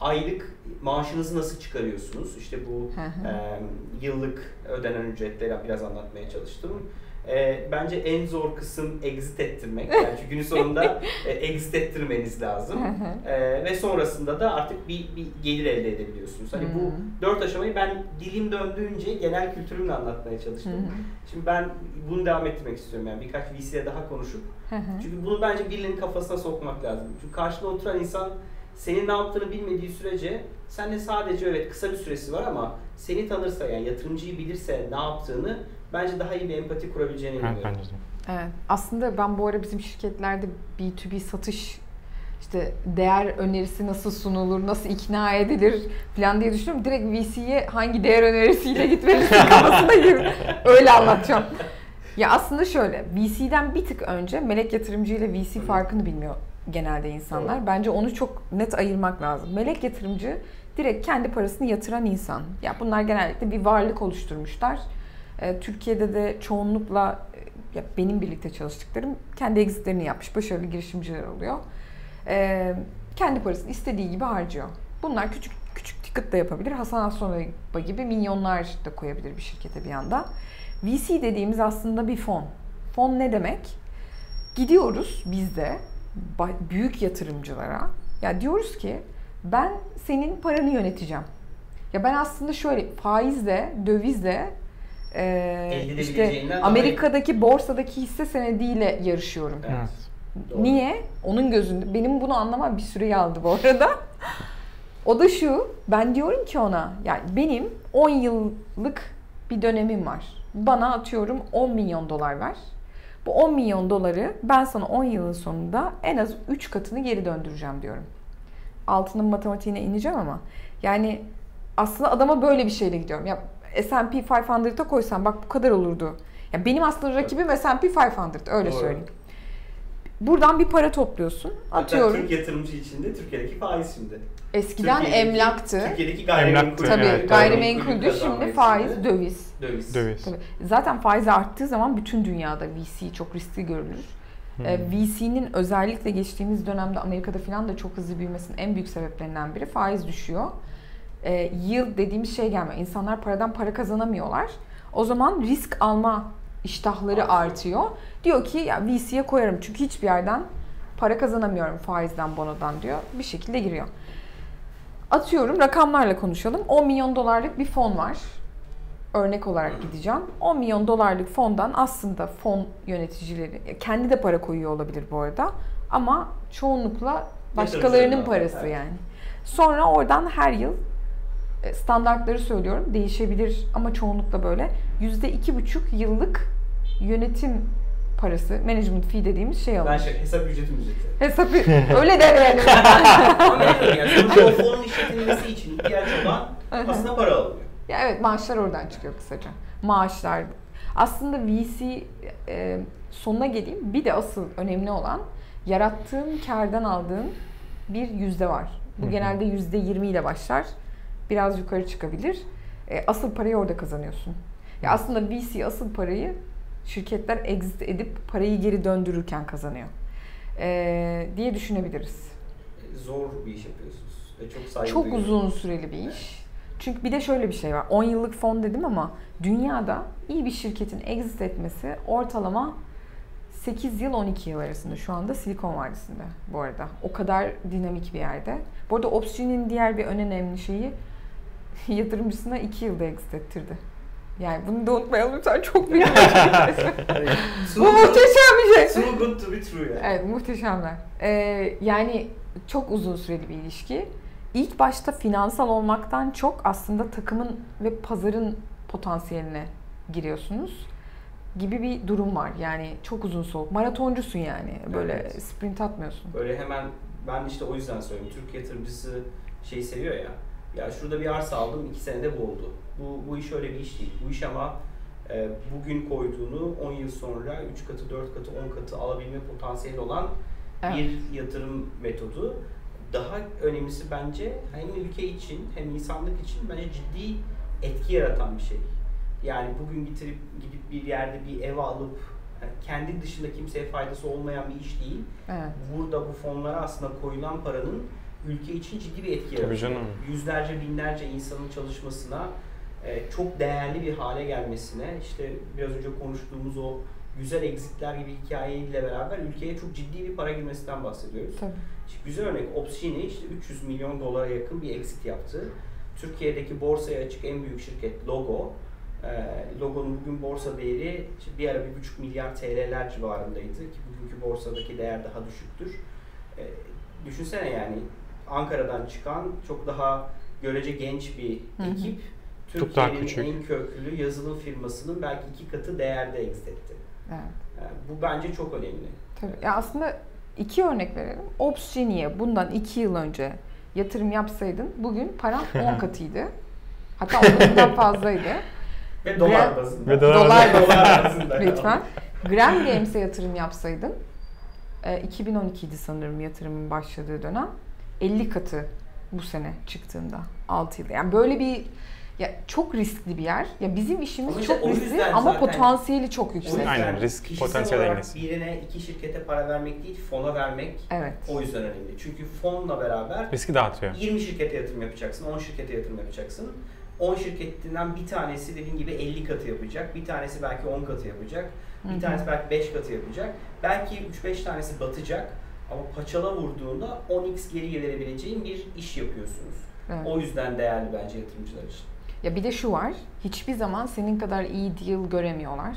aylık maaşınızı nasıl çıkarıyorsunuz? İşte bu e, yıllık ödenen ücretleri biraz anlatmaya çalıştım. E, bence en zor kısım exit ettirmek. Yani çünkü günün sonunda e, exit ettirmeniz lazım. E, ve sonrasında da artık bir, bir gelir elde edebiliyorsunuz. Hani bu dört aşamayı ben dilim döndüğünce genel kültürümle anlatmaya çalıştım. Şimdi ben bunu devam ettirmek istiyorum yani birkaç VC'ye daha konuşup çünkü bunu bence birilerinin kafasına sokmak lazım. Çünkü karşında oturan insan senin ne yaptığını bilmediği sürece sen de sadece evet kısa bir süresi var ama seni tanırsa yani yatırımcıyı bilirse ne yaptığını bence daha iyi bir empati kurabileceğine Evet, inanıyorum. bence de. Evet. Aslında ben bu ara bizim şirketlerde B2B satış işte değer önerisi nasıl sunulur, nasıl ikna edilir falan diye düşünüyorum. Direkt VC'ye hangi değer önerisiyle gitmelisin kafasındayım. Öyle anlatacağım. Ya aslında şöyle, VC'den bir tık önce melek yatırımcı ile VC farkını bilmiyor genelde insanlar. Bence onu çok net ayırmak lazım. Melek yatırımcı direkt kendi parasını yatıran insan. Ya bunlar genellikle bir varlık oluşturmuşlar. Ee, Türkiye'de de çoğunlukla e, ya benim birlikte çalıştıklarım kendi exitlerini yapmış başarılı girişimciler oluyor. Ee, kendi parasını istediği gibi harcıyor. Bunlar küçük küçük ticket da yapabilir. Hasan Aslanova gibi milyonlar da koyabilir bir şirkete bir anda. VC dediğimiz aslında bir fon. Fon ne demek? Gidiyoruz biz de büyük yatırımcılara. Ya diyoruz ki ben senin paranı yöneteceğim. Ya ben aslında şöyle faizle, dövizle e, işte Amerika'daki borsadaki hisse senediyle yarışıyorum. Evet. Niye? Onun gözünde. Benim bunu anlamam bir süreyi aldı bu arada. O da şu, ben diyorum ki ona, yani benim 10 yıllık bir dönemim var. Bana atıyorum 10 milyon dolar ver. Bu 10 milyon doları ben sana 10 yılın sonunda en az 3 katını geri döndüreceğim diyorum. Altının matematiğine ineceğim ama. Yani aslında adama böyle bir şeyle gidiyorum. Ya S&P 500'a koysam bak bu kadar olurdu. Ya benim aslında rakibim S&P 500 öyle Doğru. söyleyeyim. Buradan bir para topluyorsun. Hatta Atıyorum. Türk yatırımcı için de Türkiye'deki faiz şimdi. Eskiden Türkiye'deki- emlaktı. Türkiye'deki gayrimenkul. Tabii Evet, gayrimenkuldü şimdi faiz, de döviz. Döviz. Döviz. Tabii. Zaten faiz arttığı zaman bütün dünyada VC çok riskli görülür. Hmm. Ee, VC'nin özellikle geçtiğimiz dönemde Amerika'da falan da çok hızlı büyümesinin en büyük sebeplerinden biri faiz düşüyor. Ee, yield dediğimiz şey gelmiyor. İnsanlar paradan para kazanamıyorlar. O zaman risk alma iştahları Artıyor. artıyor. Diyor ki ya VC'ye koyarım çünkü hiçbir yerden para kazanamıyorum faizden bonodan diyor. Bir şekilde giriyor. Atıyorum rakamlarla konuşalım. 10 milyon dolarlık bir fon var. Örnek olarak gideceğim. 10 milyon dolarlık fondan aslında fon yöneticileri kendi de para koyuyor olabilir bu arada. Ama çoğunlukla başkalarının parası yani. Sonra oradan her yıl e, standartları söylüyorum değişebilir ama çoğunlukla böyle yüzde iki buçuk yıllık yönetim parası, management fee dediğimiz şey Ben alıyor. şey, hesap ücretim ücreti. Hesabı öyle demeyelim. Ama yani sonuçta o fonun işletilmesi için ihtiyaç olan aslında para alınıyor. Ya evet maaşlar oradan çıkıyor kısaca. Maaşlar. Aslında VC e, sonuna geleyim. Bir de asıl önemli olan yarattığın kardan aldığın bir yüzde var. Bu genelde yüzde yirmi ile başlar. Biraz yukarı çıkabilir. E, asıl parayı orada kazanıyorsun. Ya aslında VC asıl parayı şirketler exit edip parayı geri döndürürken kazanıyor. E, diye düşünebiliriz. Zor bir iş yapıyorsunuz ve çok saygı Çok duyuyorum. uzun süreli bir iş. Çünkü bir de şöyle bir şey var. 10 yıllık fon dedim ama dünyada iyi bir şirketin exit etmesi ortalama 8 yıl 12 yıl arasında şu anda Silikon Vadisi'nde bu arada. O kadar dinamik bir yerde. Bu arada Opsgeni'nin diğer bir önemli şeyi yatırımcısına 2 yılda exit ettirdi. Yani bunu da unutmayalım lütfen çok büyük bir şey. Bu muhteşem bir şey. Too good to be true yani. Evet muhteşemler. Ee, yani çok uzun süreli bir ilişki. İlk başta finansal olmaktan çok aslında takımın ve pazarın potansiyeline giriyorsunuz gibi bir durum var. Yani çok uzun soluk. Maratoncusun yani. Böyle Evet. sprint atmıyorsun. Böyle hemen ben işte o yüzden söylüyorum. Türk yatırımcısı şeyi seviyor ya. Ya şurada bir arsa aldım iki senede bu oldu. Bu, bu iş öyle bir iş değil. Bu iş ama e, bugün koyduğunu 10 yıl sonra 3 katı, 4 katı, 10 katı alabilme potansiyeli olan Evet. bir yatırım metodu. Daha önemlisi bence hem ülke için hem insanlık için bence ciddi etki yaratan bir şey. Yani bugün getirip gidip bir yerde bir ev alıp yani kendi dışında kimseye faydası olmayan bir iş değil. Evet. Burada bu fonlara aslında koyulan paranın ülke için ciddi bir etki Tabii yaratıyor. canım. Yüzlerce binlerce insanın çalışmasına e, çok değerli bir hale gelmesine işte biraz önce konuştuğumuz o güzel exitler gibi hikayeyle beraber ülkeye çok ciddi bir para girmesinden bahsediyoruz. Tabii. İşte güzel örnek Opsgenie işte 300 milyon dolara yakın bir exit yaptı. Türkiye'deki borsaya açık en büyük şirket Logo. Ee, Logo'nun bugün borsa değeri işte bir ara 1,5 milyar TL'ler civarındaydı ki bugünkü borsadaki değer daha düşüktür. Ee, düşünsene yani Ankara'dan çıkan çok daha görece genç bir Hı hı. ekip Çok daha Türkiye'nin küçük. en köklü yazılım firmasının belki iki katı değerde exit etti. Evet. Yani bu bence çok önemli. Tabii. Ya aslında iki örnek verelim. Opsgeni'ye bundan iki yıl önce yatırım yapsaydın bugün paran 10 katıydı. Hatta ondan fazlaydı. Ve dolar bazında. Ve dolar Dolar bazında. Dolar bazında. Lütfen. Gram Games'e yatırım yapsaydın e, 2012'ydi sanırım yatırımın başladığı dönem. 50 katı bu sene çıktığında 6 yılda. Yani böyle bir ya çok riskli bir yer. Ya bizim işimiz işte çok riskli ama zaten- potansiyeli çok yüksek. Aynen, risk, potansiyel dengesi. birine iki şirkete para vermek değil, fona vermek Evet. o yüzden önemli. Çünkü fonla beraber Riski dağıtıyor. 20 şirkete yatırım yapacaksın, 10 şirkete yatırım yapacaksın. 10 şirketinden bir tanesi dediğin gibi 50 katı yapacak, bir tanesi belki 10 katı yapacak, bir tanesi belki 5 katı yapacak. Belki 3-5 tanesi batacak ama paçala vurduğunda 10x geri gelebileceğin bir iş yapıyorsunuz. evet. O yüzden değerli bence yatırımcılar için. Ya bir de şu var. Hiçbir zaman senin kadar iyi deal göremiyorlar.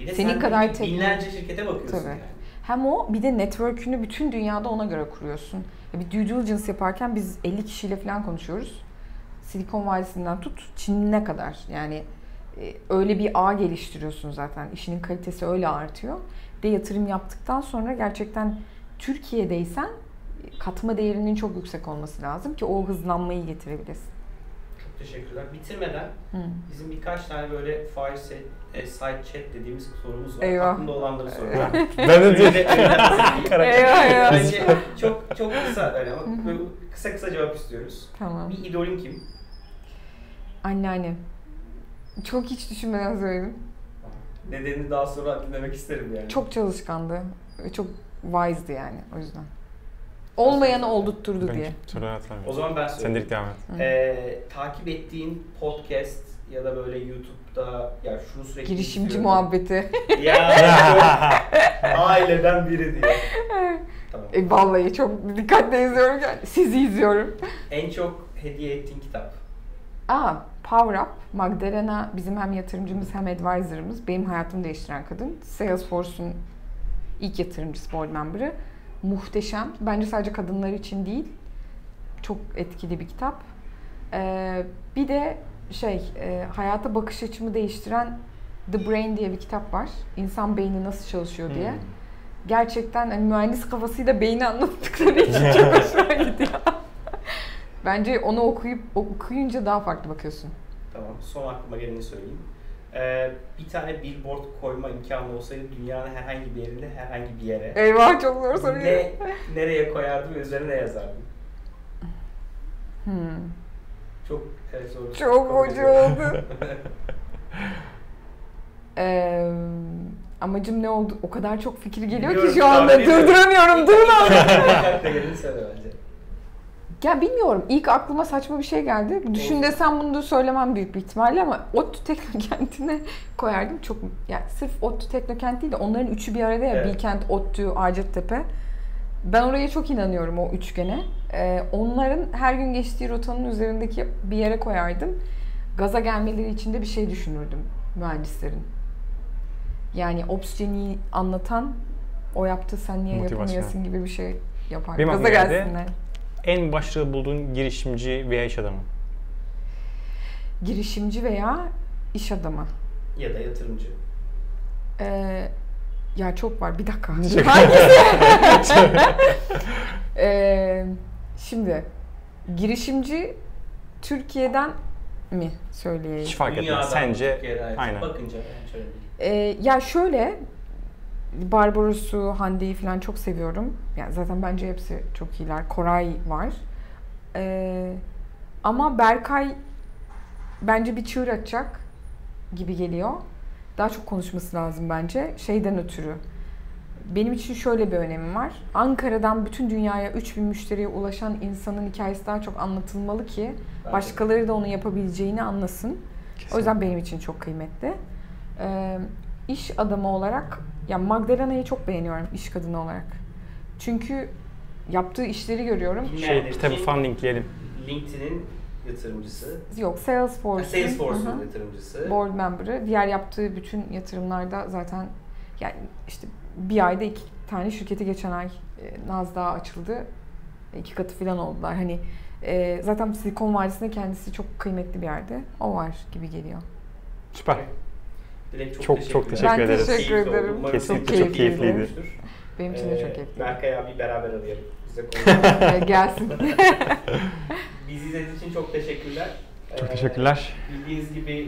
Bir de Senin sen kadar bin- teknik- binlerce şirkete bakıyorsun Tabii. yani. Hem o bir de network'ünü bütün dünyada ona göre kuruyorsun. Ya bir due diligence yaparken biz 50 kişiyle falan konuşuyoruz. Silikon Vadisi'nden tut Çin'ine kadar. Yani e, öyle bir ağ geliştiriyorsun zaten. İşinin kalitesi öyle artıyor. Bir de yatırım yaptıktan sonra gerçekten Türkiye'deysen katma değerinin çok yüksek olması lazım ki o hızlanmayı getirebilesin. Çok teşekkürler. Bitirmeden Hı. bizim birkaç tane böyle fireside e, side chat dediğimiz sorumuz var. Eyvah. Aklımda olanları soruyorum. ben de diyorum. Eyvah, eyvah. Bence çok çok kısa böyle kısa kısa cevap istiyoruz. Tamam. Bir idolün kim? Anneannem. Çok hiç düşünmeden söyledim. Nedenini daha sonra dinlemek isterim yani. Çok çalışkandı. Çok wise'dı yani o yüzden. Olmayanı oldurtturdu Ben diye. soru hatırlamıyorum. O zaman ben Sen söyleyeyim. direkt devam et. Ee, takip ettiğin podcast ya da böyle YouTube'da ya şunu sürekli Girişimci muhabbeti. Ya aileden biri diye. Tamam. E, vallahi çok dikkatle izliyorum. yani. Sizi izliyorum. En çok hediye ettiğin kitap. Aa, Power Up. Magdalena bizim hem yatırımcımız hem advisor'ımız. Benim hayatımı değiştiren kadın. Salesforce'un ilk yatırımcısı, board member'ı. Muhteşem. Bence sadece kadınlar için değil. Çok etkili bir kitap. Ee, bir de şey, e, hayata bakış açımı değiştiren The Brain diye bir kitap var. İnsan beyni nasıl çalışıyor diye. Hmm. Gerçekten hani mühendis kafasıyla beyni anlattıkları için çok hoşuma gidiyor. Bence onu okuyup okuyunca daha farklı bakıyorsun. Tamam. Son aklıma geleni söyleyeyim. Ee, bir tane billboard koyma imkanı olsaydı dünyanın herhangi bir yerinde herhangi bir yere Eyvah çok zor soru. ne nereye koyardın ve üzerine ne yazardın? Hmm. Çok evet, zor. Çok ediyorum. oldu. Ee, amacım ne oldu? O kadar çok fikir geliyor Biliyorum, ki şu anda durduramıyorum. Söyle bence. Ya bilmiyorum. İlk aklıma saçma bir şey geldi. Düşün desem bunu da söylemem büyük bir ihtimalle ama ODTÜ Teknokent'ine koyardım. Çok yani sırf ODTÜ Teknokent değil de onların üçü bir arada ya. Evet. Bilkent, ODTÜ, Hacettepe. Ben oraya çok inanıyorum o üçgene. Ee, onların her gün geçtiği rotanın üzerindeki bir yere koyardım. Gaza gelmeleri için de bir şey düşünürdüm mühendislerin. Yani Opsgeni'yi anlatan o yaptı sen niye Motivasyon. yapamıyorsun gibi bir şey yapar. Benim Gaza gelsinler. En başarılı bulduğun girişimci veya iş adamı. Girişimci veya iş adamı. Ya da yatırımcı. Ee, ya çok var. Bir dakika. Hangisi? Ee, şimdi girişimci Türkiye'den mi söyleyeyim? Hiç fark etmez. Sence aynen. Bakınca yani şöyle. Ee, ya şöyle Barbaros'u, Hande'yi falan çok seviyorum. Yani zaten bence hepsi çok iyiler. Koray var. Ee, ama Berkay bence bir çığır açacak gibi geliyor. Daha çok konuşması lazım bence. Şeyden ötürü. Benim için şöyle bir önemi var. Ankara'dan bütün dünyaya 3000 müşteriye ulaşan insanın hikayesi daha çok anlatılmalı ki başkaları da onu yapabileceğini anlasın. O yüzden benim için çok kıymetli. Ee, iş adamı olarak, ya Magdalena'yı çok beğeniyorum iş kadını olarak. Çünkü yaptığı işleri görüyorum. şey Bilmeyenler kitabı falan linkleyelim. LinkedIn'in yatırımcısı, Yok, Salesforce. Salesforce'un yatırımcısı. board member'ı. Diğer yaptığı bütün yatırımlarda zaten yani işte bir ayda iki tane şirketi geçen ay e, Nasdaq'a açıldı. İki katı falan oldular. Hani e, zaten Silikon Vadisi'nde kendisi çok kıymetli bir yerde. O var gibi geliyor. Süper. Dilek çok, Çok- teşekkür Ben ederiz. teşekkür Keyifli ederim. Umarım Kesinlikle çok çok keyifliydi. olmuştur. Benim için de çok Ee, keyifli. Berkay abi beraber arayalım. Bize konuşalım. Ee, gelsin. Bizi izlediğiniz için çok teşekkürler. Çok Ee, teşekkürler. Bildiğiniz gibi e,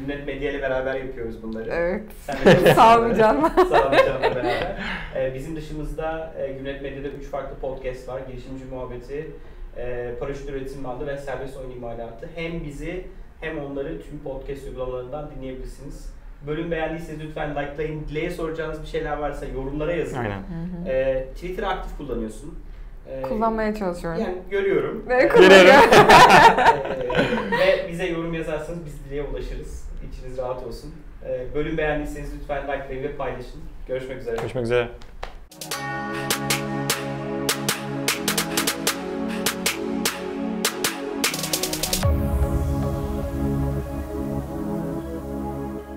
Gümlet Medya ile beraber yapıyoruz bunları. evet. Sen de çok Sağ olun canım. Sağ olun beraber. Ee, bizim dışımızda e, Gümlet Medya'da 3 farklı podcast var. Girişimci Muhabbeti, e, Paraşüt Üretim Bandı ve Serbest Oyun İmalatı. Hem bizi hem onları tüm podcast uygulamalarından dinleyebilirsiniz. Bölüm beğendiyseniz lütfen likelayın. Dileğe soracağınız bir şeyler varsa yorumlara yazın. Aynen. Hı hı. Ee, Twitter aktif kullanıyorsun. Ee, Kullanmaya çalışıyorum. Yani görüyorum. Ve kullanıyorum. ee, ve bize yorum yazarsanız biz dileğe ulaşırız. İçiniz rahat olsun. Ee, bölüm beğendiyseniz lütfen likelayın ve paylaşın. Görüşmek üzere. Görüşmek üzere.